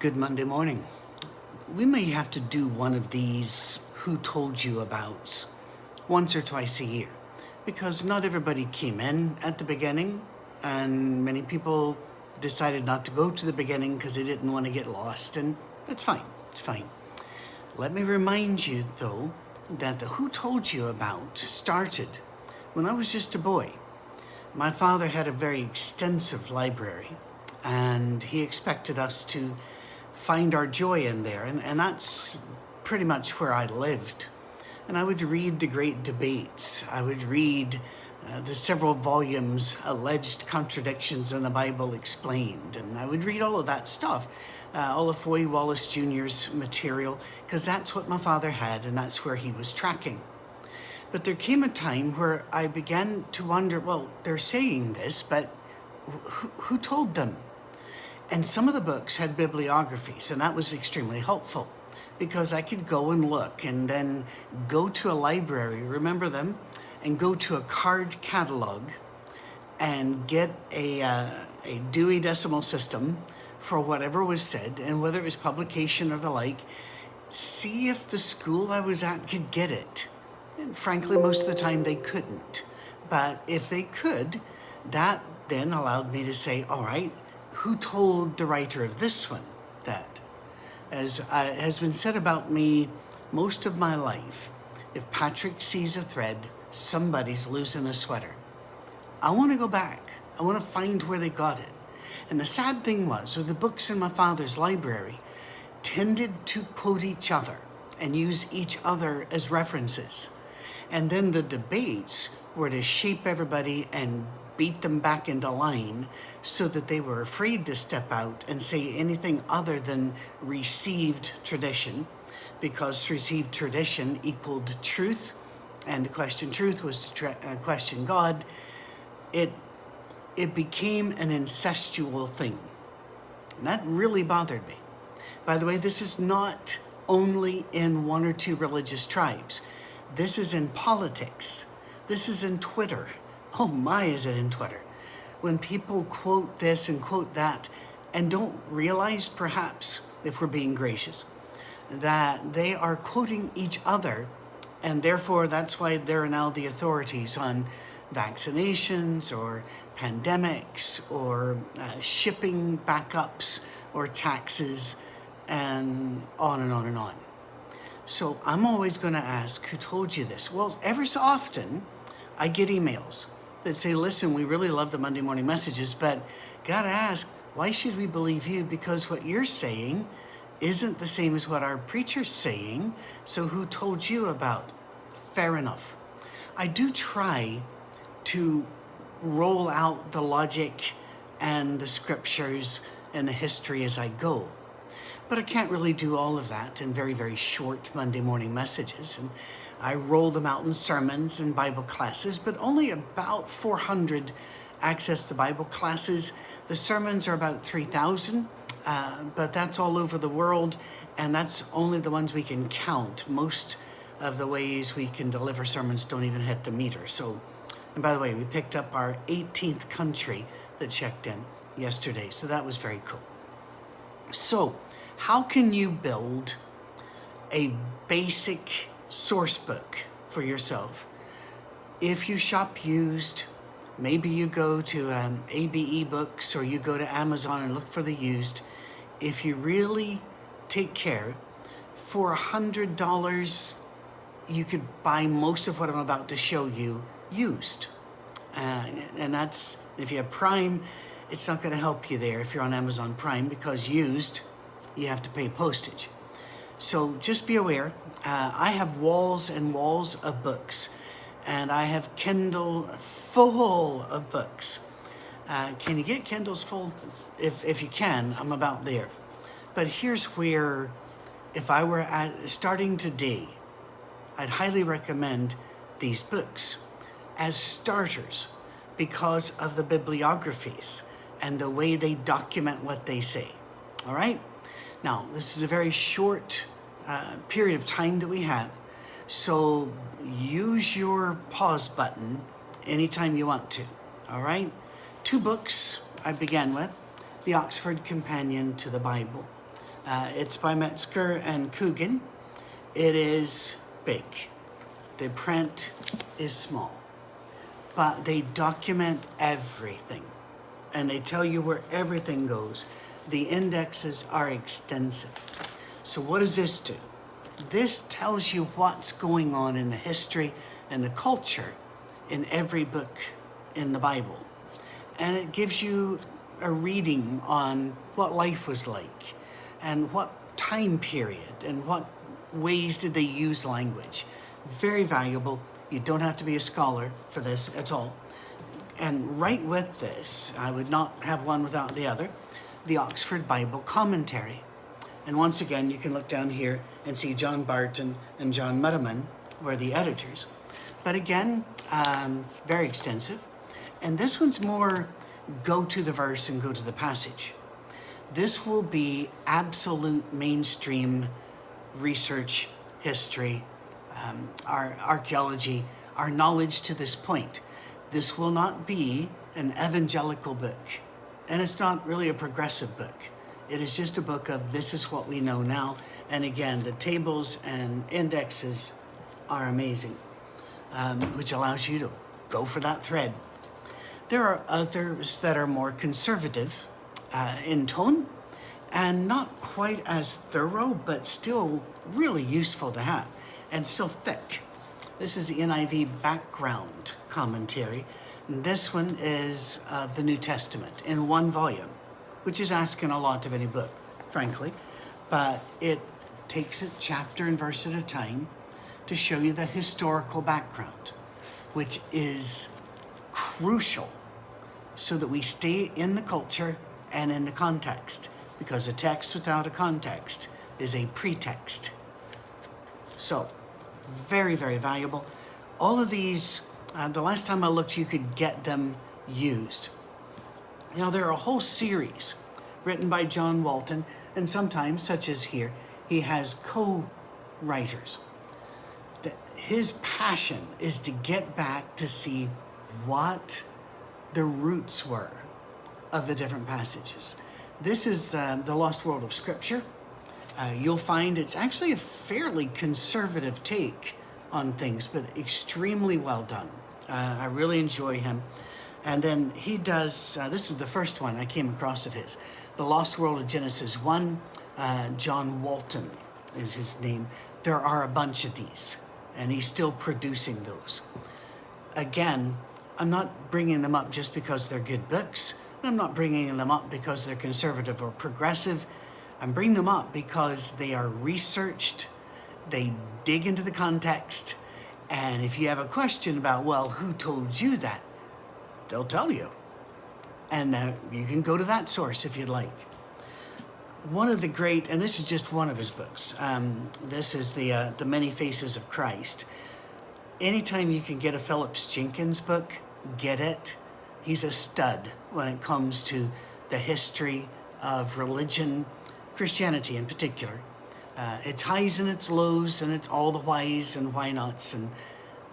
Good Monday morning. We may have to do one of these who told you abouts once or twice a year because not everybody came in at the beginning and many people decided not to go to the beginning because they didn't want to get lost and that's fine. It's fine. Let me remind you though that the who told you about started when I was just a boy. My father had a very extensive library and he expected us to find our joy in there. And, and that's pretty much where I lived. And I would read the great debates. I would read uh, the several volumes, alleged contradictions in the Bible explained. And I would read all of that stuff, uh, all of Foy Wallace Jr.'s material, because that's what my father had and that's where he was tracking. But there came a time where I began to wonder well, they're saying this, but who, who told them? And some of the books had bibliographies, and that was extremely helpful because I could go and look and then go to a library, remember them, and go to a card catalog and get a, uh, a Dewey Decimal System for whatever was said and whether it was publication or the like, see if the school I was at could get it. And frankly, most of the time they couldn't. But if they could, that then allowed me to say, all right, who told the writer of this one that? As uh, has been said about me most of my life, if Patrick sees a thread, somebody's losing a sweater. I want to go back. I want to find where they got it. And the sad thing was, or the books in my father's library tended to quote each other and use each other as references. And then the debates were to shape everybody and beat them back into line so that they were afraid to step out and say anything other than received tradition, because received tradition equaled truth, and to question truth was to tra- uh, question God. It it became an incestual thing. And that really bothered me. By the way, this is not only in one or two religious tribes. This is in politics. This is in Twitter. Oh my, is it in Twitter? When people quote this and quote that and don't realize, perhaps, if we're being gracious, that they are quoting each other, and therefore that's why they're now the authorities on vaccinations or pandemics or uh, shipping backups or taxes and on and on and on. So I'm always going to ask, who told you this? Well, every so often I get emails that say, listen, we really love the Monday morning messages, but gotta ask, why should we believe you? Because what you're saying isn't the same as what our preacher's saying. So who told you about? Fair enough. I do try to roll out the logic and the scriptures and the history as I go. But I can't really do all of that in very, very short Monday morning messages. And I roll them out in sermons and Bible classes, but only about 400 access the Bible classes. The sermons are about 3,000, uh, but that's all over the world, and that's only the ones we can count. Most of the ways we can deliver sermons don't even hit the meter. So, and by the way, we picked up our 18th country that checked in yesterday, so that was very cool. So, how can you build a basic source book for yourself. If you shop used, maybe you go to um, ABE Books or you go to Amazon and look for the used. If you really take care, for a hundred dollars, you could buy most of what I'm about to show you used. Uh, and that's if you have Prime, it's not going to help you there if you're on Amazon Prime because used, you have to pay postage. So just be aware. Uh, I have walls and walls of books, and I have Kindle full of books. Uh, can you get Kindles full? If, if you can, I'm about there. But here's where, if I were at, starting today, I'd highly recommend these books as starters because of the bibliographies and the way they document what they say. All right? Now, this is a very short uh, period of time that we have, so use your pause button anytime you want to. All right? Two books I began with The Oxford Companion to the Bible. Uh, it's by Metzger and Coogan. It is big. The print is small, but they document everything and they tell you where everything goes. The indexes are extensive. So, what does this do? This tells you what's going on in the history and the culture in every book in the Bible. And it gives you a reading on what life was like and what time period and what ways did they use language. Very valuable. You don't have to be a scholar for this at all. And right with this, I would not have one without the other, the Oxford Bible Commentary. And once again, you can look down here and see John Barton and John Muddiman were the editors. But again, um, very extensive. And this one's more go to the verse and go to the passage. This will be absolute mainstream research, history, um, our archaeology, our knowledge to this point. This will not be an evangelical book, and it's not really a progressive book. It is just a book of this is what we know now. And again, the tables and indexes are amazing, um, which allows you to go for that thread. There are others that are more conservative uh, in tone and not quite as thorough, but still really useful to have and still thick. This is the NIV background commentary. And this one is of the New Testament in one volume, which is asking a lot of any book, frankly. But it takes it chapter and verse at a time to show you the historical background, which is crucial so that we stay in the culture and in the context, because a text without a context is a pretext. So, very, very valuable. All of these, uh, the last time I looked, you could get them used. Now, there are a whole series written by John Walton, and sometimes, such as here, he has co writers. His passion is to get back to see what the roots were of the different passages. This is uh, the Lost World of Scripture. Uh, you'll find it's actually a fairly conservative take on things, but extremely well done. Uh, I really enjoy him. And then he does, uh, this is the first one I came across of his The Lost World of Genesis 1. Uh, John Walton is his name. There are a bunch of these, and he's still producing those. Again, I'm not bringing them up just because they're good books. I'm not bringing them up because they're conservative or progressive. I'm bringing them up because they are researched, they dig into the context, and if you have a question about, well, who told you that, they'll tell you. And uh, you can go to that source if you'd like. One of the great, and this is just one of his books. Um, this is the uh, the Many Faces of Christ. Anytime you can get a Phillips Jenkins book, get it. He's a stud when it comes to the history of religion Christianity in particular. Uh, its highs and its lows, and it's all the whys and why nots. And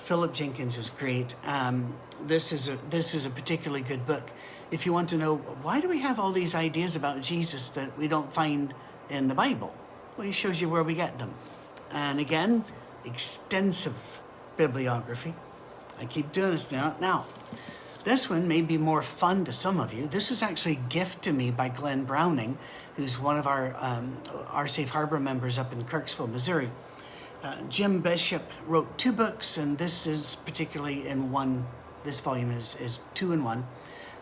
Philip Jenkins is great. Um, this is a this is a particularly good book. If you want to know why do we have all these ideas about Jesus that we don't find in the Bible, well, he shows you where we get them. And again, extensive bibliography. I keep doing this now. Now, this one may be more fun to some of you. This was actually a gift to me by Glenn Browning, who's one of our, um, our Safe Harbor members up in Kirksville, Missouri. Uh, Jim Bishop wrote two books, and this is particularly in one, this volume is, is two in one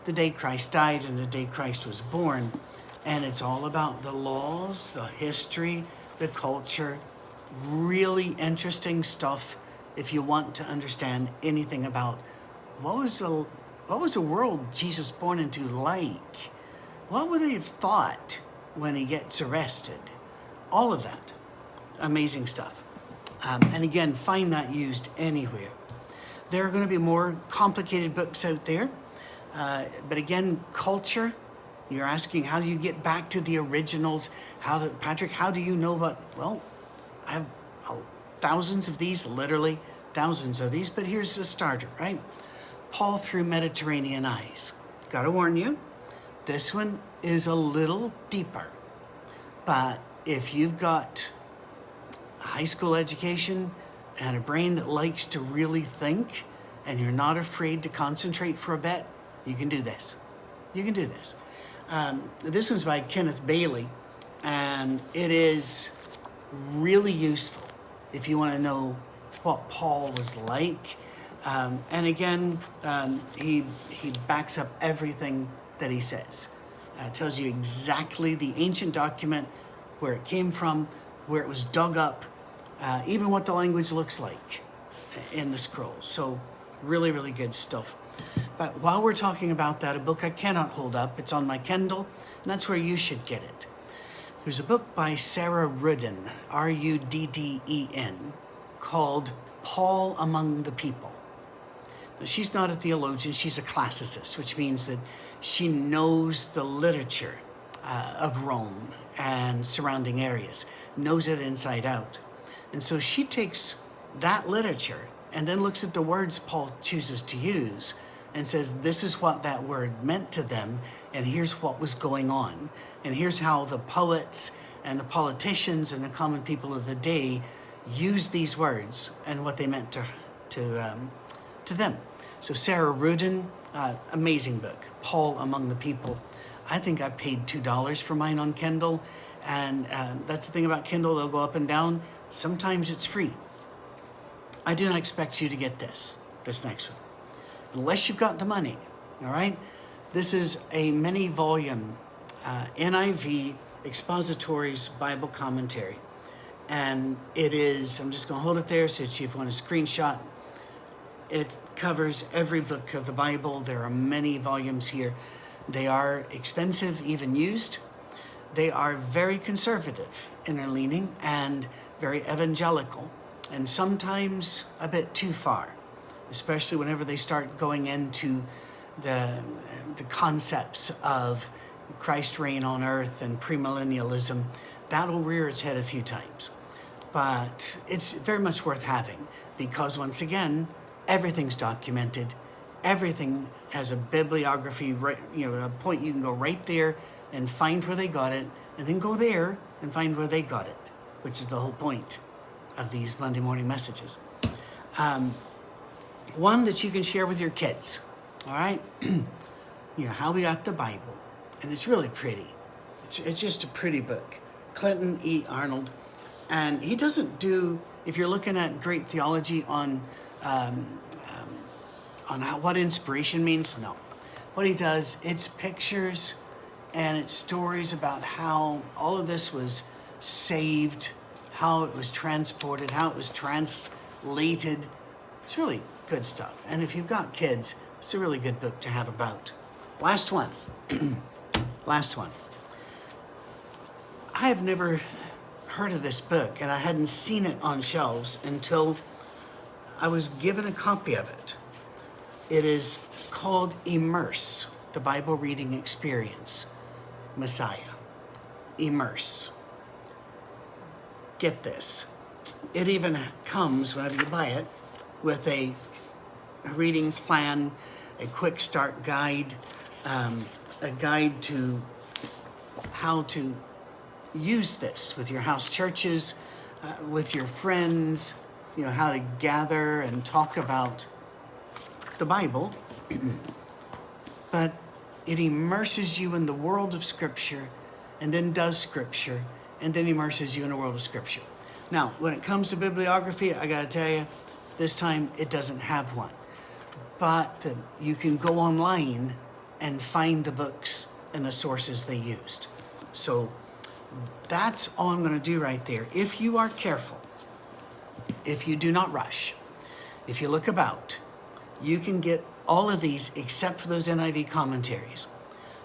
The Day Christ Died and The Day Christ Was Born. And it's all about the laws, the history, the culture. Really interesting stuff if you want to understand anything about what was the what was the world Jesus born into like? What would he have thought when he gets arrested? All of that. Amazing stuff. Um, and again, find that used anywhere. There are going to be more complicated books out there. Uh, but again, culture, you're asking, how do you get back to the originals? How do, Patrick, how do you know what? Well, I have uh, thousands of these, literally thousands of these, but here's the starter, right? Paul through Mediterranean eyes. Gotta warn you, this one is a little deeper, but if you've got a high school education and a brain that likes to really think and you're not afraid to concentrate for a bit, you can do this. You can do this. Um, this one's by Kenneth Bailey, and it is really useful if you want to know what Paul was like. Um, and again, um, he, he backs up everything that he says. Uh, tells you exactly the ancient document, where it came from, where it was dug up, uh, even what the language looks like in the scrolls. So, really, really good stuff. But while we're talking about that, a book I cannot hold up, it's on my Kindle, and that's where you should get it. There's a book by Sarah Rudden, R U D D E N, called Paul Among the People. Now, she's not a theologian, she's a classicist, which means that she knows the literature uh, of Rome and surrounding areas, knows it inside out. And so she takes that literature and then looks at the words Paul chooses to use and says, This is what that word meant to them, and here's what was going on. And here's how the poets and the politicians and the common people of the day used these words and what they meant to, to, um, to them. So, Sarah Rudin, uh, amazing book, Paul Among the People. I think I paid $2 for mine on Kindle. And um, that's the thing about Kindle, they'll go up and down. Sometimes it's free. I do not expect you to get this, this next one, unless you've got the money. All right? This is a many volume uh, NIV Expositor's Bible commentary. And it is, I'm just going to hold it there so that you want a screenshot. It covers every book of the Bible. There are many volumes here. They are expensive, even used. They are very conservative in their leaning and very evangelical, and sometimes a bit too far, especially whenever they start going into the, the concepts of Christ reign on earth and premillennialism. That'll rear its head a few times. But it's very much worth having because, once again, everything's documented. Everything has a bibliography, right, you know, a point you can go right there and find where they got it, and then go there and find where they got it, which is the whole point of these Monday morning messages. Um, one that you can share with your kids, all right? you know, how we got the Bible, and it's really pretty. It's, it's just a pretty book. Clinton E. Arnold, and he doesn't do, if you're looking at great theology on, um, Oh, on how, what inspiration means, no. What he does, it's pictures and it's stories about how all of this was saved, how it was transported, how it was translated. It's really good stuff. And if you've got kids, it's a really good book to have about. Last one. Last one. I have never heard of this book and I hadn't seen it on shelves until I was given a copy of it. It is called Immerse, the Bible Reading Experience. Messiah. Immerse. Get this. It even comes, whenever you buy it, with a reading plan, a quick start guide, um, a guide to how to use this with your house churches, uh, with your friends, you know, how to gather and talk about the Bible. but it immerses you in the world of Scripture and then does Scripture and then immerses you in the world of Scripture. Now, when it comes to bibliography, I got to tell you, this time it doesn't have one. But the, you can go online and find the books and the sources they used. So that's all I'm to do right there. If you are careful, if you do not rush, if you look about, you can get all of these except for those NIV commentaries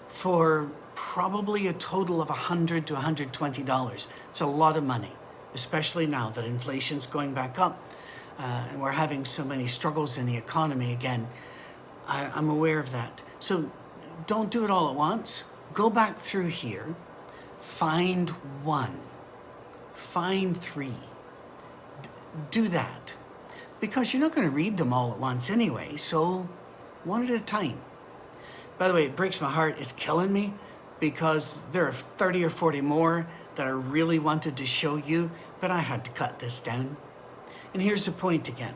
for probably a total of 100 to 120 dollars. It's a lot of money, especially now that inflation's going back up uh, and we're having so many struggles in the economy again. I, I'm aware of that. So don't do it all at once. Go back through here, find one, find three. D- do that because you're not going to read them all at once anyway. So one at a time. By the way, it breaks my heart. It's killing me because there are 30 or 40 more that I really wanted to show you, but I had to cut this down. And here's the point again,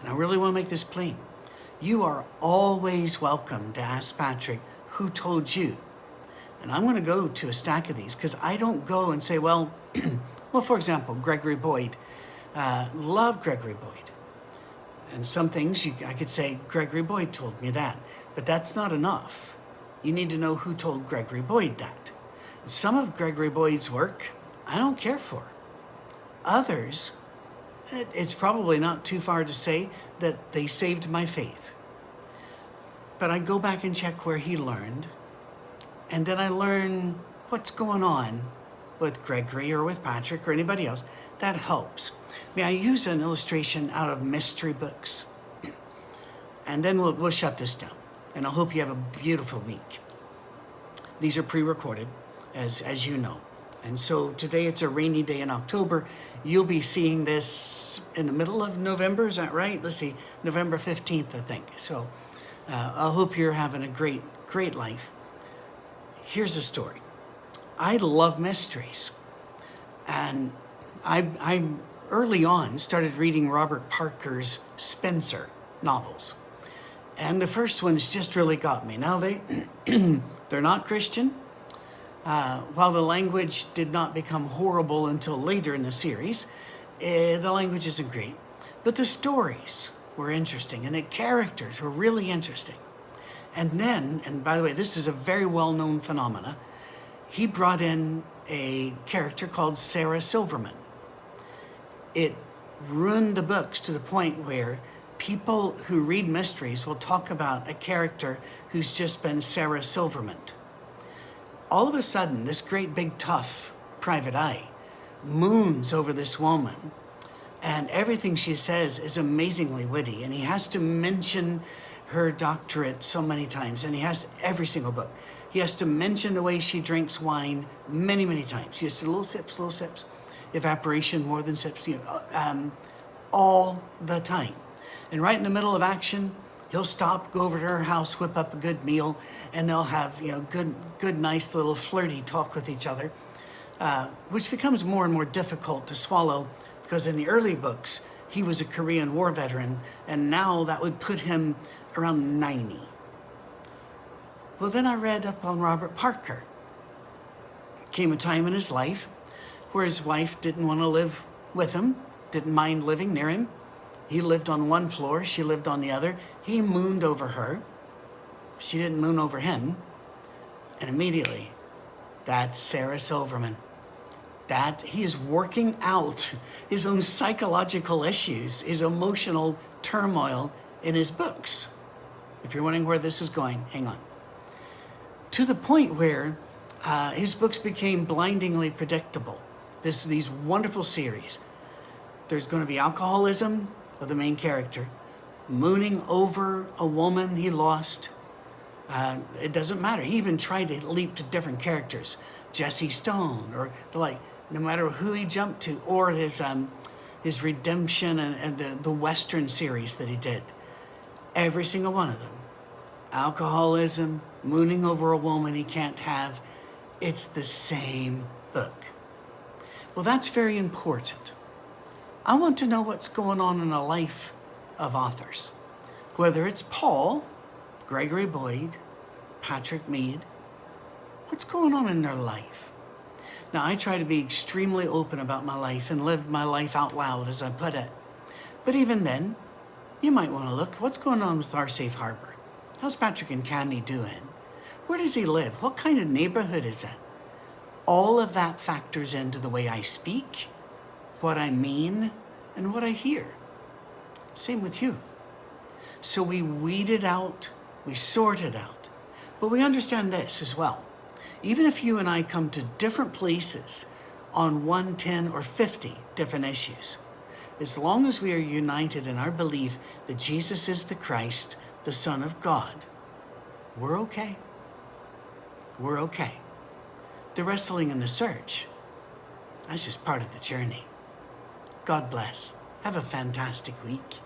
and I really want to make this plain. You are always welcome to ask Patrick who told you. And I'm going to go to a stack of these because I don't go and say, well, well, for example, Gregory Boyd. Uh, love Gregory Boyd. And some things you, I could say, Gregory Boyd told me that. But that's not enough. You need to know who told Gregory Boyd that. Some of Gregory Boyd's work, I don't care for. Others, it's probably not too far to say that they saved my faith. But I go back and check where he learned, and then I learn what's going on with Gregory or with Patrick or anybody else. That helps. May I use an illustration out of mystery books? And then we'll, we'll shut this down. And I hope you have a beautiful week. These are pre recorded, as, as you know. And so today it's a rainy day in October. You'll be seeing this in the middle of November, is that right? Let's see, November 15th, I think. So uh, I hope you're having a great, great life. Here's a story. I love mysteries. And I, I early on started reading Robert Parker's Spenser novels. And the first ones just really got me. Now they they're not Christian, uh, while the language did not become horrible until later in the series, uh, the language isn't great. But the stories were interesting and the characters were really interesting. And then, and by the way, this is a very well known phenomena, he brought in a character called Sarah Silverman. It ruined the books to the point where people who read mysteries will talk about a character who's just been Sarah Silverman all of a sudden, this great big tough private eye moons over this woman, and everything she says is amazingly witty. And he has to mention her doctorate so many times, and he has to, every single book. He has to mention the way she drinks wine many, many times. He has to little sips, little sips, evaporation more than sips, you know, um, all the time. And right in the middle of action, he'll stop, go over to her house, whip up a good meal, and they'll have you know good, good, nice little flirty talk with each other, uh, which becomes more and more difficult to swallow because in the early books he was a Korean War veteran, and now that would put him around 90. Well, then I read up on Robert Parker. Came a time in his life where his wife didn't want to live with him, didn't mind living near him. He lived on one floor, she lived on the other. He mooned over her. She didn't moon over him. And immediately, that's Sarah Silverman. That he is working out his own psychological issues, his emotional turmoil in his books. If you're wondering where this is going, hang on. To the point where uh, his books became blindingly predictable. This, these wonderful series. There's going to be alcoholism, of the main character, mooning over a woman he lost. Uh, it doesn't matter. He even tried to leap to different characters, Jesse Stone, or the like. No matter who he jumped to, or his um, his redemption and, and the the Western series that he did, every single one of them, alcoholism, mooning over a woman he can't have, it's the same book. Well, that's very important. I want to know what's going on in the life of authors, whether it's Paul, Gregory Boyd, Patrick Mead. What's going on in their life? Now, I try to be extremely open about my life and live my life out loud, as I put it. But even then, you might want to look what's going on with our safe harbor? How's Patrick and Cami doing? Where does he live? What kind of neighborhood is that? All of that factors into the way I speak what I mean and what I hear. Same with you. So we weed it out, we sort it out. But we understand this as well. Even if you and I come to different places on one, 10, or 50 different issues, as long as we are united in our belief that Jesus is the Christ, the Son of God, we're okay. We're okay. The wrestling and the search, that's just part of the journey. God bless. Have a fantastic week.